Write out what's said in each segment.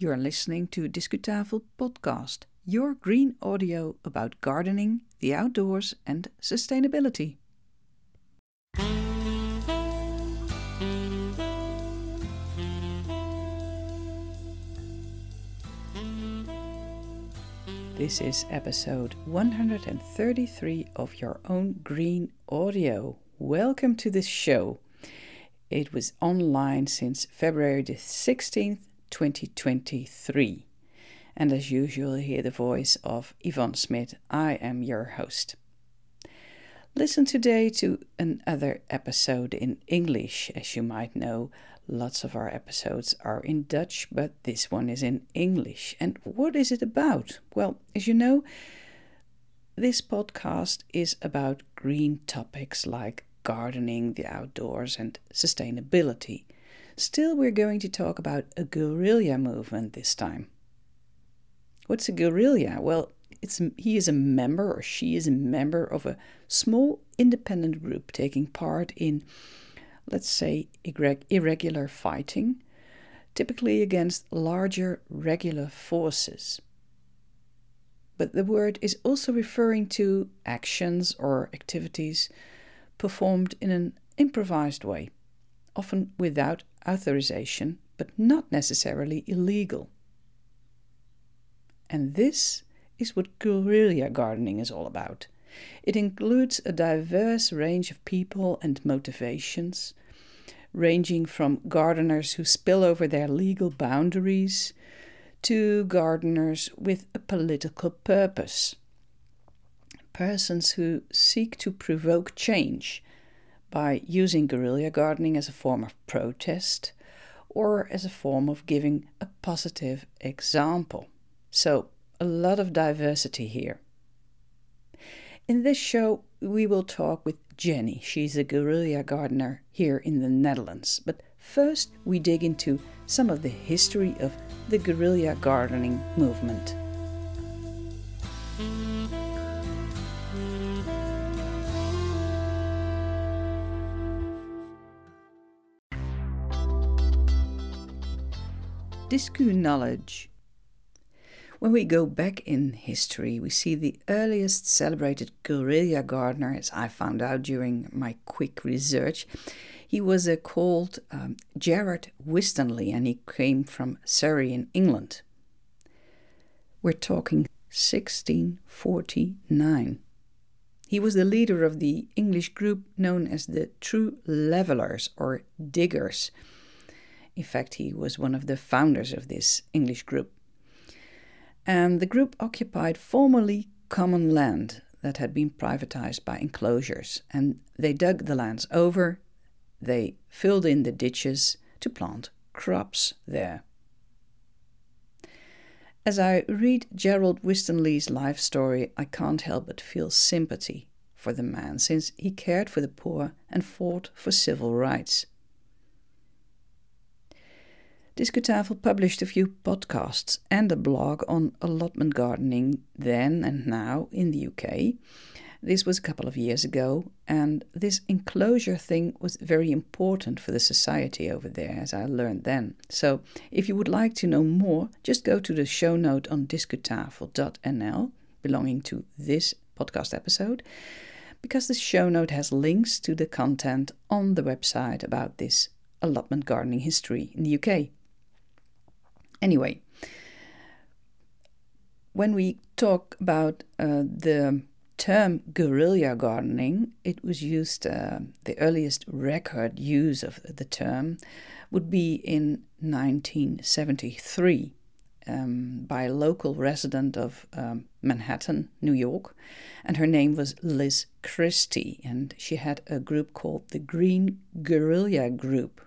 You're listening to Discutafel Podcast, your green audio about gardening, the outdoors, and sustainability. This is episode 133 of Your Own Green Audio. Welcome to this show. It was online since February the 16th, 2023. And as usual, hear the voice of Yvonne Smith. I am your host. Listen today to another episode in English. As you might know, lots of our episodes are in Dutch, but this one is in English. And what is it about? Well, as you know, this podcast is about green topics like gardening, the outdoors, and sustainability. Still, we're going to talk about a guerrilla movement this time. What's a guerrilla? Well, it's, he is a member or she is a member of a small independent group taking part in, let's say, irregular fighting, typically against larger regular forces. But the word is also referring to actions or activities performed in an improvised way, often without authorization, but not necessarily illegal. And this is what guerrilla gardening is all about. It includes a diverse range of people and motivations, ranging from gardeners who spill over their legal boundaries to gardeners with a political purpose. Persons who seek to provoke change by using guerrilla gardening as a form of protest or as a form of giving a positive example. So, a lot of diversity here. In this show, we will talk with Jenny. She's a guerrilla gardener here in the Netherlands. But first, we dig into some of the history of the guerrilla gardening movement. Discu knowledge. When we go back in history, we see the earliest celebrated guerrilla gardener, as I found out during my quick research. He was uh, called um, Gerrard and he came from Surrey in England. We're talking 1649. He was the leader of the English group known as the True Levelers or Diggers in fact, he was one of the founders of this English group. And the group occupied formerly common land that had been privatized by enclosures, and they dug the lands over, they filled in the ditches to plant crops there. As I read Gerrard Winstanley's life story, I can't help but feel sympathy for the man, since he cared for the poor and fought for civil rights. Discutafel published a few podcasts and a blog on allotment gardening then and now in the UK. This was a couple of years ago, and this enclosure thing was very important for the society over there, as I learned then. So, if you would like to know more, just go to the show note on discutafel.nl, belonging to this podcast episode, because the show note has links to the content on the website about this allotment gardening history in the UK. Anyway, when we talk about uh, the term guerrilla gardening, it was used, uh, the earliest record use of the term would be in 1973 um, by a local resident of um, Manhattan, New York, and her name was Liz Christie, and she had a group called the Green Guerrilla Group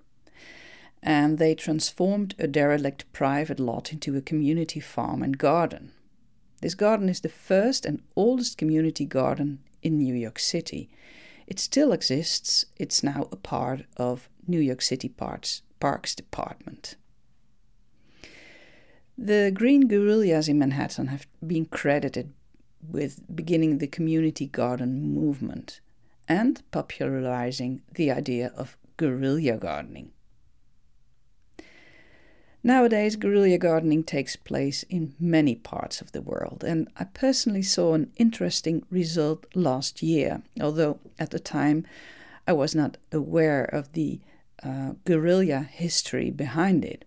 and they transformed a derelict private lot into a community farm and garden. This garden is the first and oldest community garden in New York City. It still exists, it's now a part of New York City Parks, Parks Department. The Green Guerrillas in Manhattan have been credited with beginning the community garden movement and popularizing the idea of guerrilla gardening. Nowadays, guerrilla gardening takes place in many parts of the world, and I personally saw an interesting result last year, although at the time I was not aware of the uh, guerrilla history behind it.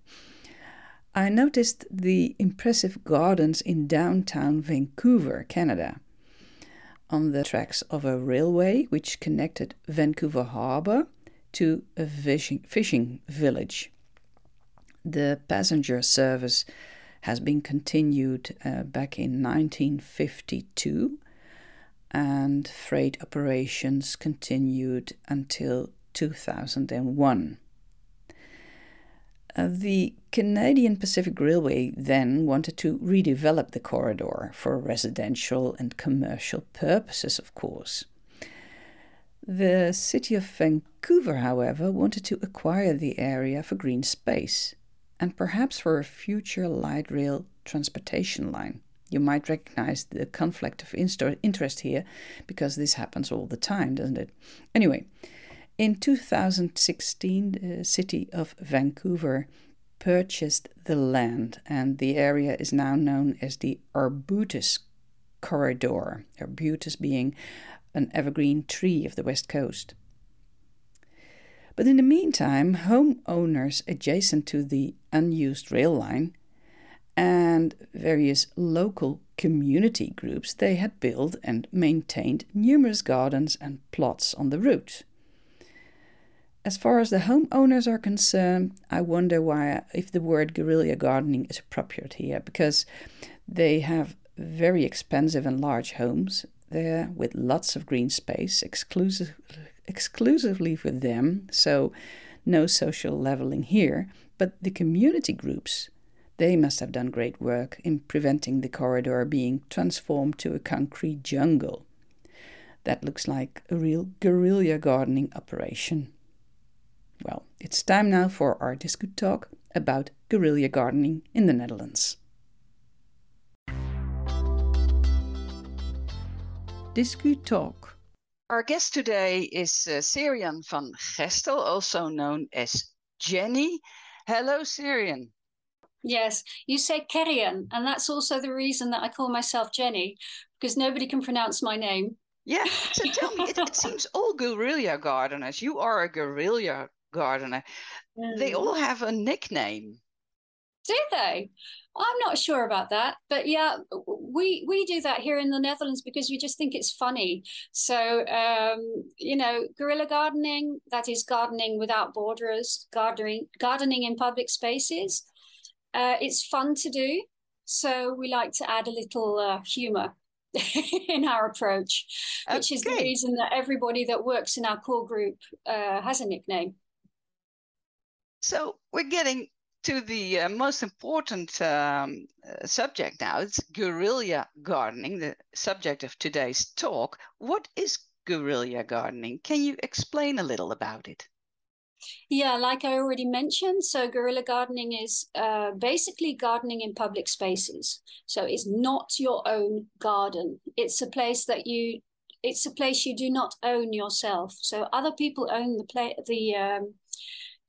I noticed the impressive gardens in downtown Vancouver, Canada, on the tracks of a railway which connected Vancouver Harbor to a fishing, fishing village the passenger service has been continued uh, back in 1952 and freight operations continued until 2001. Uh, the Canadian Pacific Railway then wanted to redevelop the corridor for residential and commercial purposes, of course. The city of Vancouver, however, wanted to acquire the area for green space and perhaps for a future light rail transportation line. You might recognize the conflict of interest here because this happens all the time, doesn't it? Anyway, in 2016, the city of Vancouver purchased the land, and the area is now known as the Arbutus Corridor, arbutus being an evergreen tree of the west coast. But in the meantime, homeowners adjacent to the unused rail line and various local community groups, they had built and maintained numerous gardens and plots on the route. As far as the homeowners are concerned, I wonder why if the word guerrilla gardening is appropriate here because they have very expensive and large homes there with lots of green space exclusive, exclusively for them, so no social leveling here, but the community groups. They must have done great work in preventing the corridor being transformed to a concrete jungle. That looks like a real guerrilla gardening operation. Well, it's time now for our Discu talk about guerrilla gardening in the Netherlands. Discu talk our guest today is uh, Sirian van Gestel, also known as Jenny. Hello, Sirian. Yes, you say Kerian, and that's also the reason that I call myself Jenny, because nobody can pronounce my name. Yeah, so tell me, it, it seems all guerrilla gardeners, you are a guerrilla gardener, mm. they all have a nickname. Do they? I'm not sure about that, but yeah, we we do that here in the Netherlands because we just think it's funny. So um, you know, guerrilla gardening that is gardening without borders, gardening gardening in public spaces. Uh, it's fun to do, so we like to add a little uh, humor in our approach, which okay. is the reason that everybody that works in our core group uh, has a nickname. So we're getting to the uh, most important um, uh, subject now. It's guerrilla gardening, the subject of today's talk. What is guerrilla gardening? Can you explain a little about it? Yeah, like I already mentioned, so guerrilla gardening is uh, basically gardening in public spaces. So it's not your own garden. It's a place that you, it's a place you do not own yourself. So other people own the play, the um,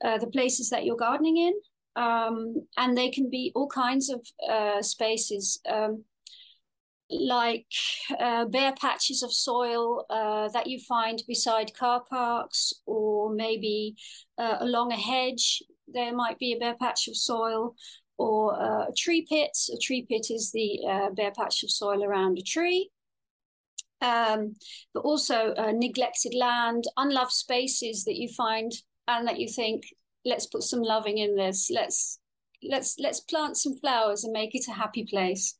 uh, the places that you're gardening in, um, and they can be all kinds of uh, spaces. Um, like uh, bare patches of soil uh, that you find beside car parks, or maybe uh, along a hedge, there might be a bare patch of soil, or uh, a tree pit. A tree pit is the uh, bare patch of soil around a tree. Um, but also uh, neglected land, unloved spaces that you find and that you think let's put some loving in this. Let's let's let's plant some flowers and make it a happy place.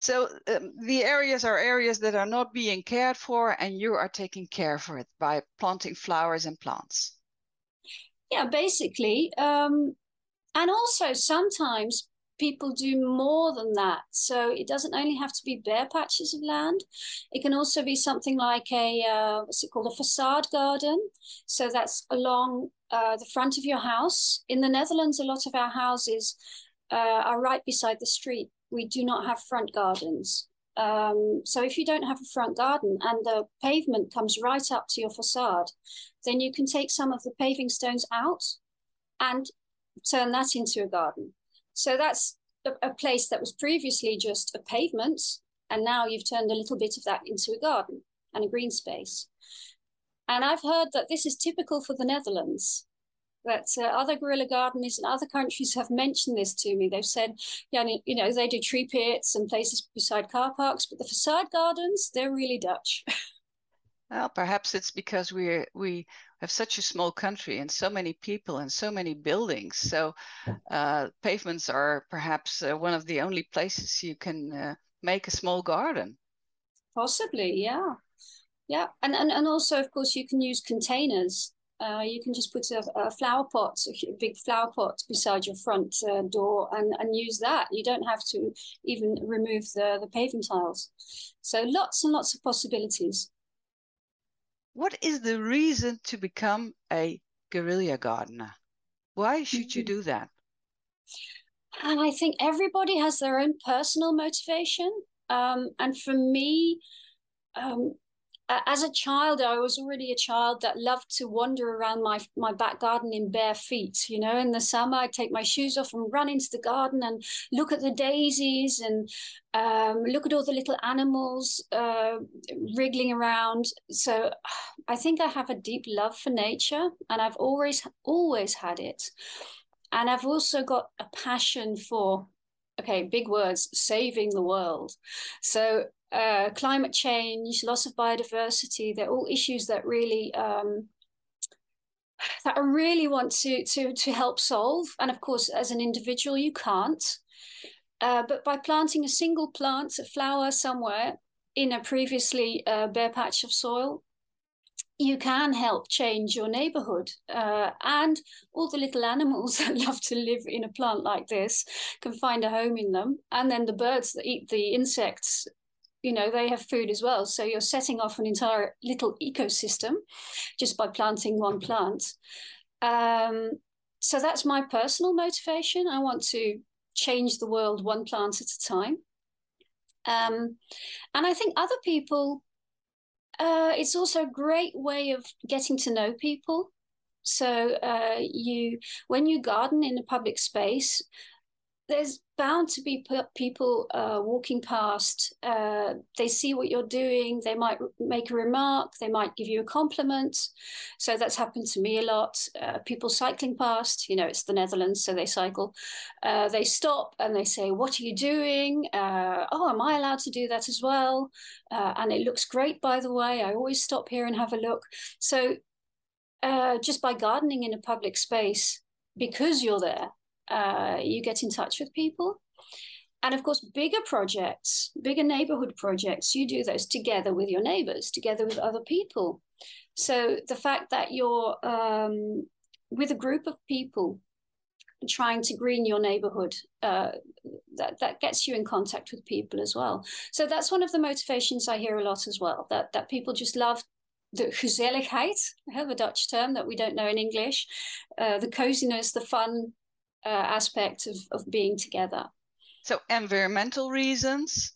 So um, the areas are areas that are not being cared for and you are taking care for it by planting flowers and plants. Yeah basically um, and also sometimes people do more than that. So it doesn't only have to be bare patches of land. It can also be something like a uh, what's it called a facade garden. So that's along uh, the front of your house. In the Netherlands, a lot of our houses uh, are right beside the street. We do not have front gardens. Um, so if you don't have a front garden and the pavement comes right up to your facade, then you can take some of the paving stones out and turn that into a garden. So that's a, a place that was previously just a pavement, and now you've turned a little bit of that into a garden and a green space. And I've heard that this is typical for the Netherlands. That uh, other guerrilla gardeners in other countries have mentioned this to me. They've said, yeah, you know, they do tree pits and places beside car parks, but the facade gardens, they're really Dutch. Well, perhaps it's because we're we have such a small country and so many people and so many buildings. So uh, pavements are perhaps uh, one of the only places you can uh, make a small garden. Possibly, yeah, yeah, and and and also of course you can use containers. Uh, you can just put a, a, flower pot, a big flower pot beside your front uh, door and, and use that. You don't have to even remove the, the paving tiles. So lots and lots of possibilities what is the reason to become a guerrilla gardener? Why should you mm-hmm. do that? And I think everybody has their own personal motivation. Um, and for me, um, as a child, I was already a child that loved to wander around my my back garden in bare feet. You know, in the summer, I'd take my shoes off and run into the garden and look at the daisies and um, look at all the little animals uh, wriggling around. So, I think I have a deep love for nature, and I've always always had it. And I've also got a passion for okay, big words, saving the world. So uh, climate change, loss of biodiversity, they're all issues that really um, that I really want to to to help solve. And of course, as an individual, you can't. Uh, but by planting a single plant, a flower somewhere in a previously uh, bare patch of soil, you can help change your neighborhood. Uh, and all the little animals that love to live in a plant like this can find a home in them. And then the birds that eat the insects you know they have food as well. So you're setting off an entire little ecosystem just by planting one plant. Um, so that's my personal motivation. I want to change the world one plant at a time. Um, and i think other people uh, it's also a great way of getting to know people. So uh, you when you garden in a public space there's bound to be people uh, walking past. Uh, they see what you're doing. They might make a remark. They might give you a compliment. So that's happened to me a lot. Uh, people cycling past, you know, it's the Netherlands, so they cycle. Uh, they stop and they say, What are you doing? Uh, oh, am I allowed to do that as well? Uh, and it looks great, by the way. I always stop here and have a look. So just by gardening in a public space, because you're there, uh, you get in touch with people. And of course, bigger projects, bigger neighborhood projects, you do those together with your neighbors, together with other people. So the fact that you're um, with a group of people trying to green your neighborhood uh, that that gets you in contact with people as well so that's one of the motivations i hear a lot as well that that people just love the gezelligheid the dutch term that we don't know in english uh, the coziness the fun uh, aspect of, of being together. So, environmental reasons,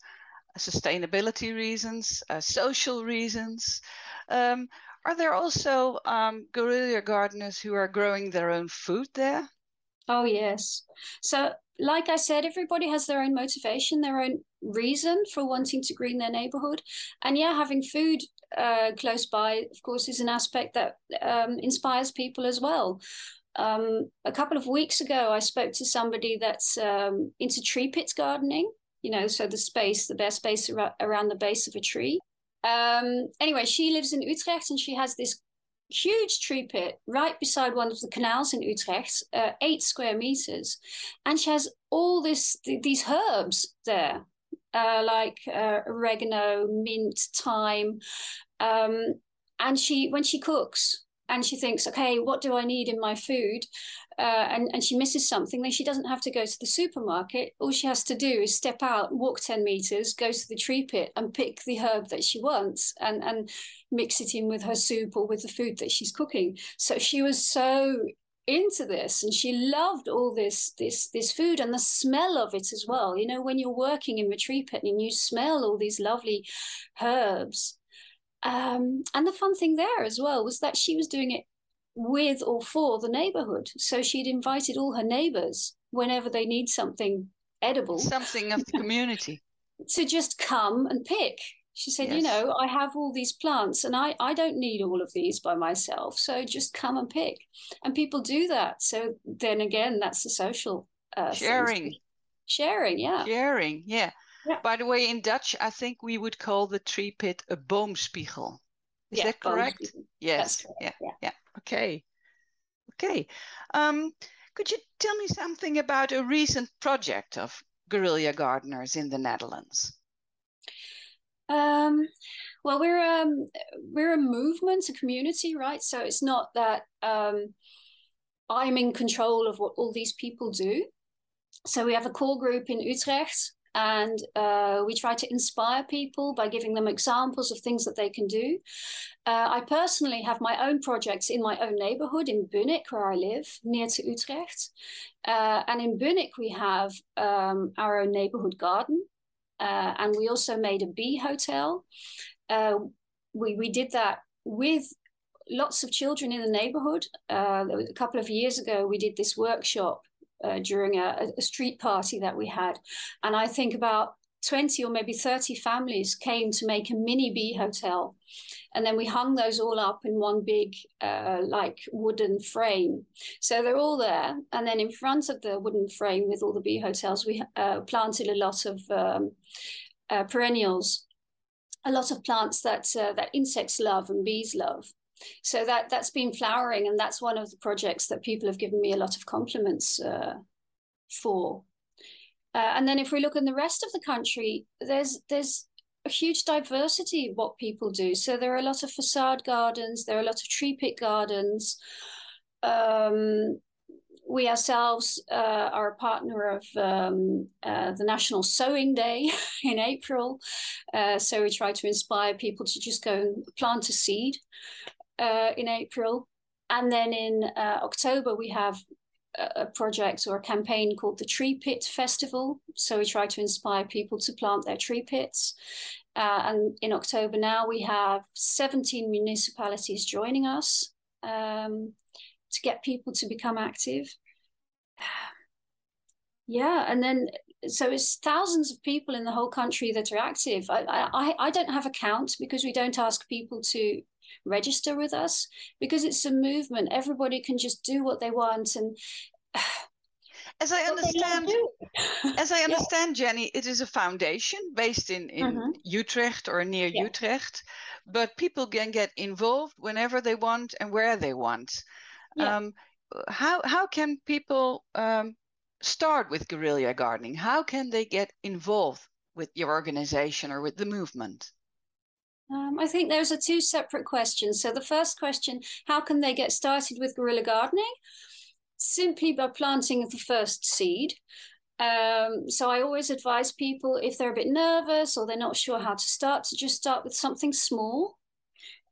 sustainability reasons, uh, social reasons. Um, are there also um, guerrilla gardeners who are growing their own food there? Oh, yes. So, like I said, everybody has their own motivation, their own reason for wanting to green their neighborhood. And yeah, having food uh, close by, of course, is an aspect that um, inspires people as well. Um, a couple of weeks ago, I spoke to somebody that's um, into tree pit gardening, you know, so the space, the bare space ar- around the base of a tree. Um, anyway, she lives in Utrecht and she has this huge tree pit right beside one of the canals in Utrecht, uh, eight square meters. And she has all this th- these herbs there, uh, like uh, oregano, mint, thyme. Um, and she, when she cooks, and she thinks, okay, what do I need in my food? Uh, and, and she misses something, then she doesn't have to go to the supermarket. All she has to do is step out, walk 10 meters, go to the tree pit and pick the herb that she wants and, and mix it in with her soup or with the food that she's cooking. So she was so into this and she loved all this this this food and the smell of it as well you know when you're working in the tree pit and you smell all these lovely herbs um, and the fun thing there as well was that she was doing it with or for the neighborhood. So she'd invited all her neighbors whenever they need something edible, something of the community, to just come and pick. She said, yes. You know, I have all these plants and I, I don't need all of these by myself. So just come and pick. And people do that. So then again, that's the social uh, sharing. Sharing, yeah. Sharing, yeah. Yeah. By the way, in Dutch, I think we would call the tree pit a boomspiegel. Is yeah, that correct? Yes. Correct. Yeah. yeah. Yeah. Okay. Okay. Um, could you tell me something about a recent project of guerrilla gardeners in the Netherlands? Um, well, we're um, we're a movement, a community, right? So it's not that um, I'm in control of what all these people do. So we have a core group in Utrecht and uh, we try to inspire people by giving them examples of things that they can do. Uh, I personally have my own projects in my own neighborhood in Bunnik, where I live, near to Utrecht. Uh, and in Bunnik, we have um, our own neighborhood garden. Uh, and we also made a bee hotel. Uh, we, we did that with lots of children in the neighborhood. Uh, a couple of years ago, we did this workshop uh, during a, a, street party that we had. And I think about 20 or maybe 30 families came to make a mini bee hotel. And then we hung those all up in one big, uh, like, wooden frame. So they're all there. And then in front of the wooden frame with all the bee hotels, we uh, planted a lot of um, uh, perennials, a lot of plants that, uh, that insects love and bees love so that that's been flowering and that's one of the projects that people have given me a lot of compliments uh, for. Uh, and then if we look in the rest of the country there's there's a huge diversity of what people do. So there are a lot of facade gardens there are a lot of tree pit gardens. Um, we ourselves uh, are a partner of um, uh, the National Sowing Day in April. Uh, so we try to inspire people to just go and plant a seed uh, in April. And then in uh, October, we have a project or a campaign called the Tree Pit Festival. So we try to inspire people to plant their tree pits. Uh, and in October now, we have 17 municipalities joining us um, to get people to become active. Yeah, and then so it's thousands of people in the whole country that are active. I, I, I don't have a count because we don't ask people to register with us because it's a movement. Everybody can just do what they want and as I understand, as I understand, yeah. Jenny, it is a foundation based in, in mm-hmm. Utrecht or near yeah. Utrecht, but people can get involved whenever they want and where they want. Yeah. Um, how how can people um, start with guerrilla gardening? How can they get involved with your organization or with the movement? Um, I think those are two separate questions. So the first question, how can they get started with guerrilla gardening? Simply by planting the first seed. Um, so I always advise people if they're a bit nervous or they're not sure how to start, to just start with something small.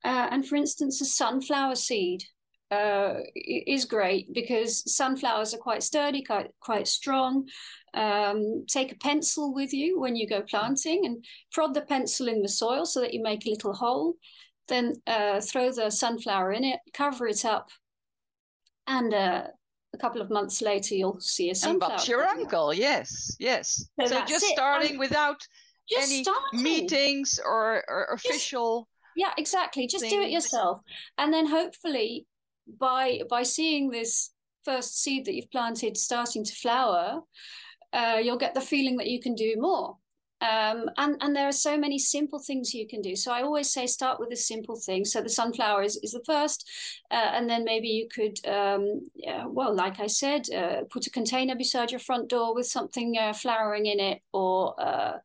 Uh, and for instance, a sunflower seed uh, is great because sunflowers are quite sturdy, quite, quite strong. Um, take a pencil with you when you go planting and prod the pencil in the soil so that you make a little hole. Then uh, throw the sunflower in it, cover it up, and uh, a couple of months later you'll see a sunflower. And your uncle, yes, yes. So, so just it. starting and without any starting. meetings or, or official. Just, yeah, exactly. Just things. do it yourself, and then hopefully by by seeing this first seed that you've planted starting to flower, uh, you'll get the feeling that you can do more. Um, and and there are so many simple things you can do. So I always say start with a simple thing. So the sunflower is, is the first, uh, and then maybe you could, um, yeah, well, like I said, uh, put a container beside your front door with something uh, flowering in it, or uh,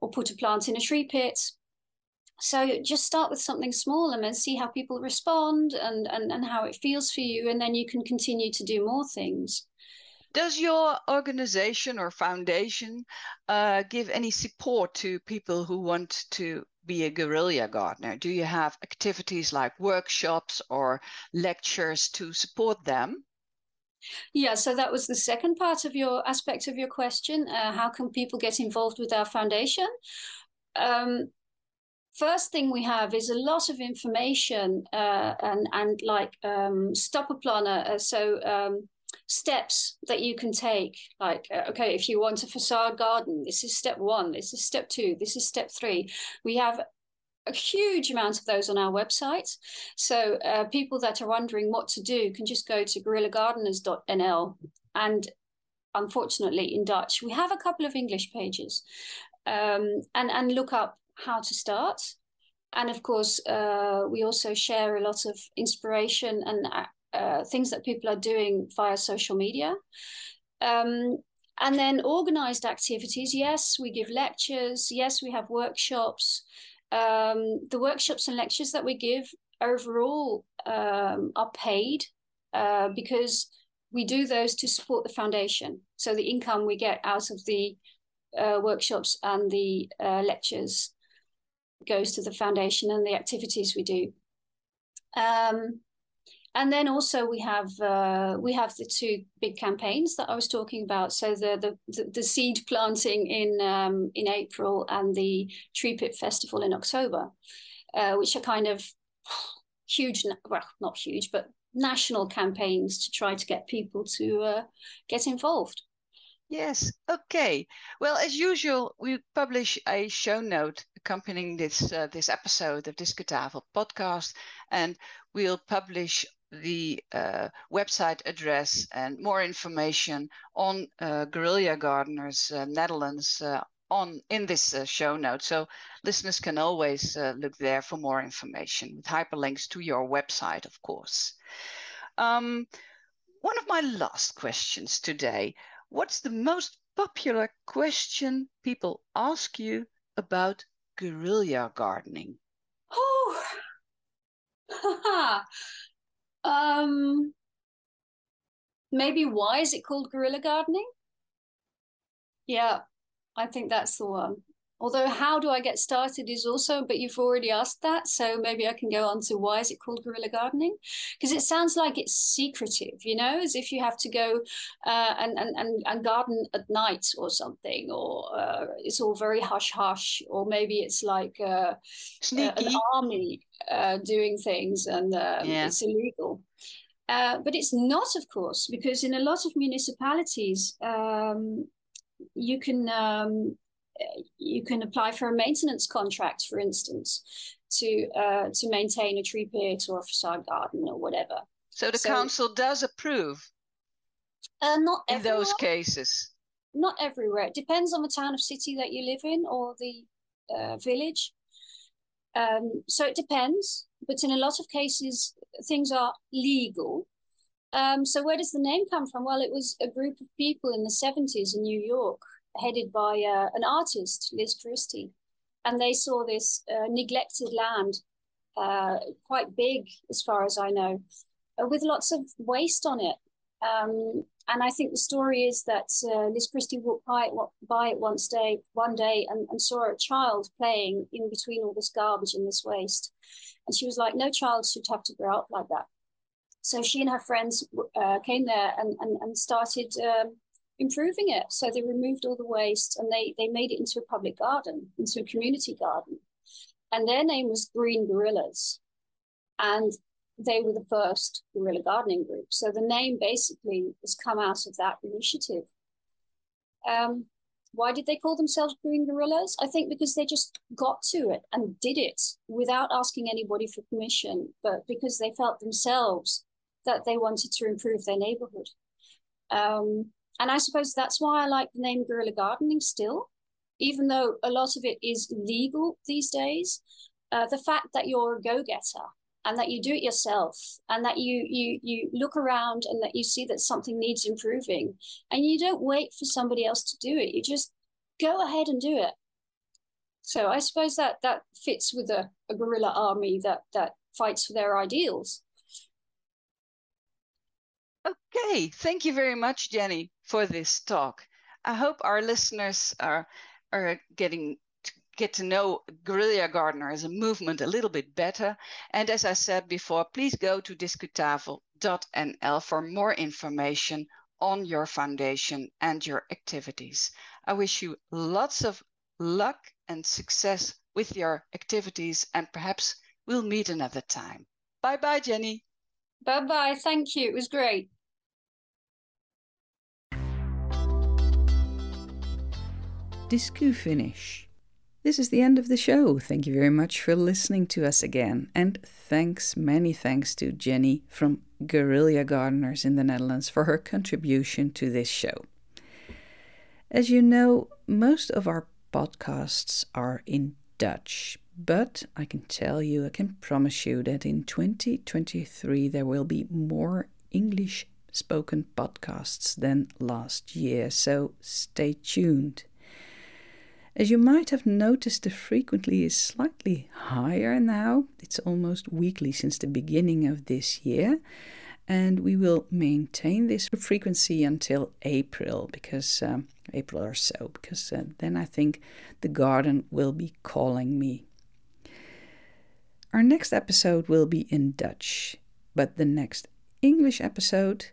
or put a plant in a tree pit. So just start with something small and then see how people respond and, and, and how it feels for you, and then you can continue to do more things. Does your organization or foundation uh, give any support to people who want to be a guerrilla gardener? Do you have activities like workshops or lectures to support them? Yeah, so that was the second part of your aspect of your question. Uh, how can people get involved with our foundation? Um, first thing we have is a lot of information uh, and and like um, stappenplannen. Uh, so um, steps that you can take. Like uh, okay, if you want a facade garden, this is step one. This is step two. This is step three. We have a huge amount of those on our website. So uh, people that are wondering what to do can just go to guerrillagardeners.nl and unfortunately in Dutch. We have a couple of English pages um, and, and look up how to start. And of course, uh, we also share a lot of inspiration and uh, things that people are doing via social media. Um, and then organized activities. Yes, we give lectures. Yes, we have workshops. Um, the workshops and lectures that we give overall um, are paid uh, because we do those to support the foundation. So the income we get out of the uh, workshops and the uh, lectures goes to the foundation and the activities we do. Um, and then also we have uh, we have the two big campaigns that I was talking about. So the the, the seed planting in um, in April and the Tree Pit Festival in October, uh, which are kind of huge. Well, not huge, but national campaigns to try to get people to uh, get involved. Yes. Okay. Well, as usual, we publish a show note accompanying this uh, this episode of Discutafel podcast, and we'll publish the uh, website address and more information on uh, Guerrilla Gardeners uh, Netherlands uh, on in this uh, show note. So listeners can always look there for more information with hyperlinks to your website, of course. Um, one of my last questions today What's the most popular question people ask you about guerrilla gardening? Oh, um, maybe why is it called guerrilla gardening? Yeah, I think that's the one. Although how do I get started is also, but you've already asked that, so maybe I can go on to why is it called guerrilla gardening? Because it sounds like it's secretive, you know, as if you have to go uh, and, and, and, and garden at night or something, or uh, it's all very hush hush, or maybe it's like uh, an army uh, doing things and um, yeah. it's illegal. Uh, but it's not, of course, because in a lot of municipalities, um, you can um, you can apply for a maintenance contract, for instance, to uh, to maintain a tree pit or a facade garden or whatever. So the so, council does approve. Uh, not in those cases. Not everywhere. It depends on the town or city that you live in or the uh, village. Um, so it depends, but in a lot of cases, things are legal. Um, so where does the name come from? Well, it was a group of people in the 70s in New York headed by uh, an artist, Liz Christie. And they saw this uh, neglected land, uh, quite big as far as I know, uh, with lots of waste on it. Um, and I think the story is that uh, Liz Christie walked by it, by it one day, one day and, and saw a child playing in between all this garbage and this waste. And she was like, no child should have to grow up like that. So she and her friends uh, came there and, and, and started um, improving it. So they removed all the waste and they they made it into a public garden, into a community garden. And their name was Green Guerrillas. And they were the first guerrilla gardening group. So the name basically has come out of that initiative. Um, why did they call themselves Green Guerrillas? I think because they just got to it and did it without asking anybody for permission, but because they felt themselves that they wanted to improve their neighborhood. Um, and I suppose that's why I like the name guerrilla gardening still, even though a lot of it is legal these days. Uh, the fact that you're a go-getter and that you do it yourself and that you you you look around and that you see that something needs improving and you don't wait for somebody else to do it. You just go ahead and do it. So i suppose that that fits with a, a guerrilla army that that fights for their ideals. Okay, thank you very much, Jenny, for this talk. I hope our listeners are are getting to get to know Guerrilla Gardener as a movement a little bit better. And as I said before, please go to discutafel.nl for more information on your foundation and your activities. I wish you lots of luck and success with your activities and perhaps we'll meet another time. Bye bye, Jenny. Bye bye. Thank you. It was great. Discu finish. This is the end of the show. Thank you very much for listening to us again. And thanks, many thanks to Jenny from Guerrilla Gardeners in the Netherlands for her contribution to this show. As you know, most of our podcasts are in Dutch, but I can tell you, I can promise you that in 2023 there will be more English spoken podcasts than last year, so stay tuned. As you might have noticed, the frequency is slightly higher now. It's almost weekly since the beginning of this year. And we will maintain this frequency until April, because um, April or so, because uh, then I think the garden will be calling me. Our next episode will be in Dutch, but the next English episode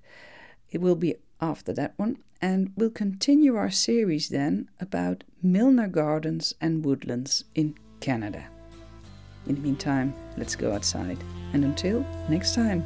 it will be after that one and we'll continue our series then about Milner Gardens and woodlands in Canada. In the meantime, let's go outside. And until next time.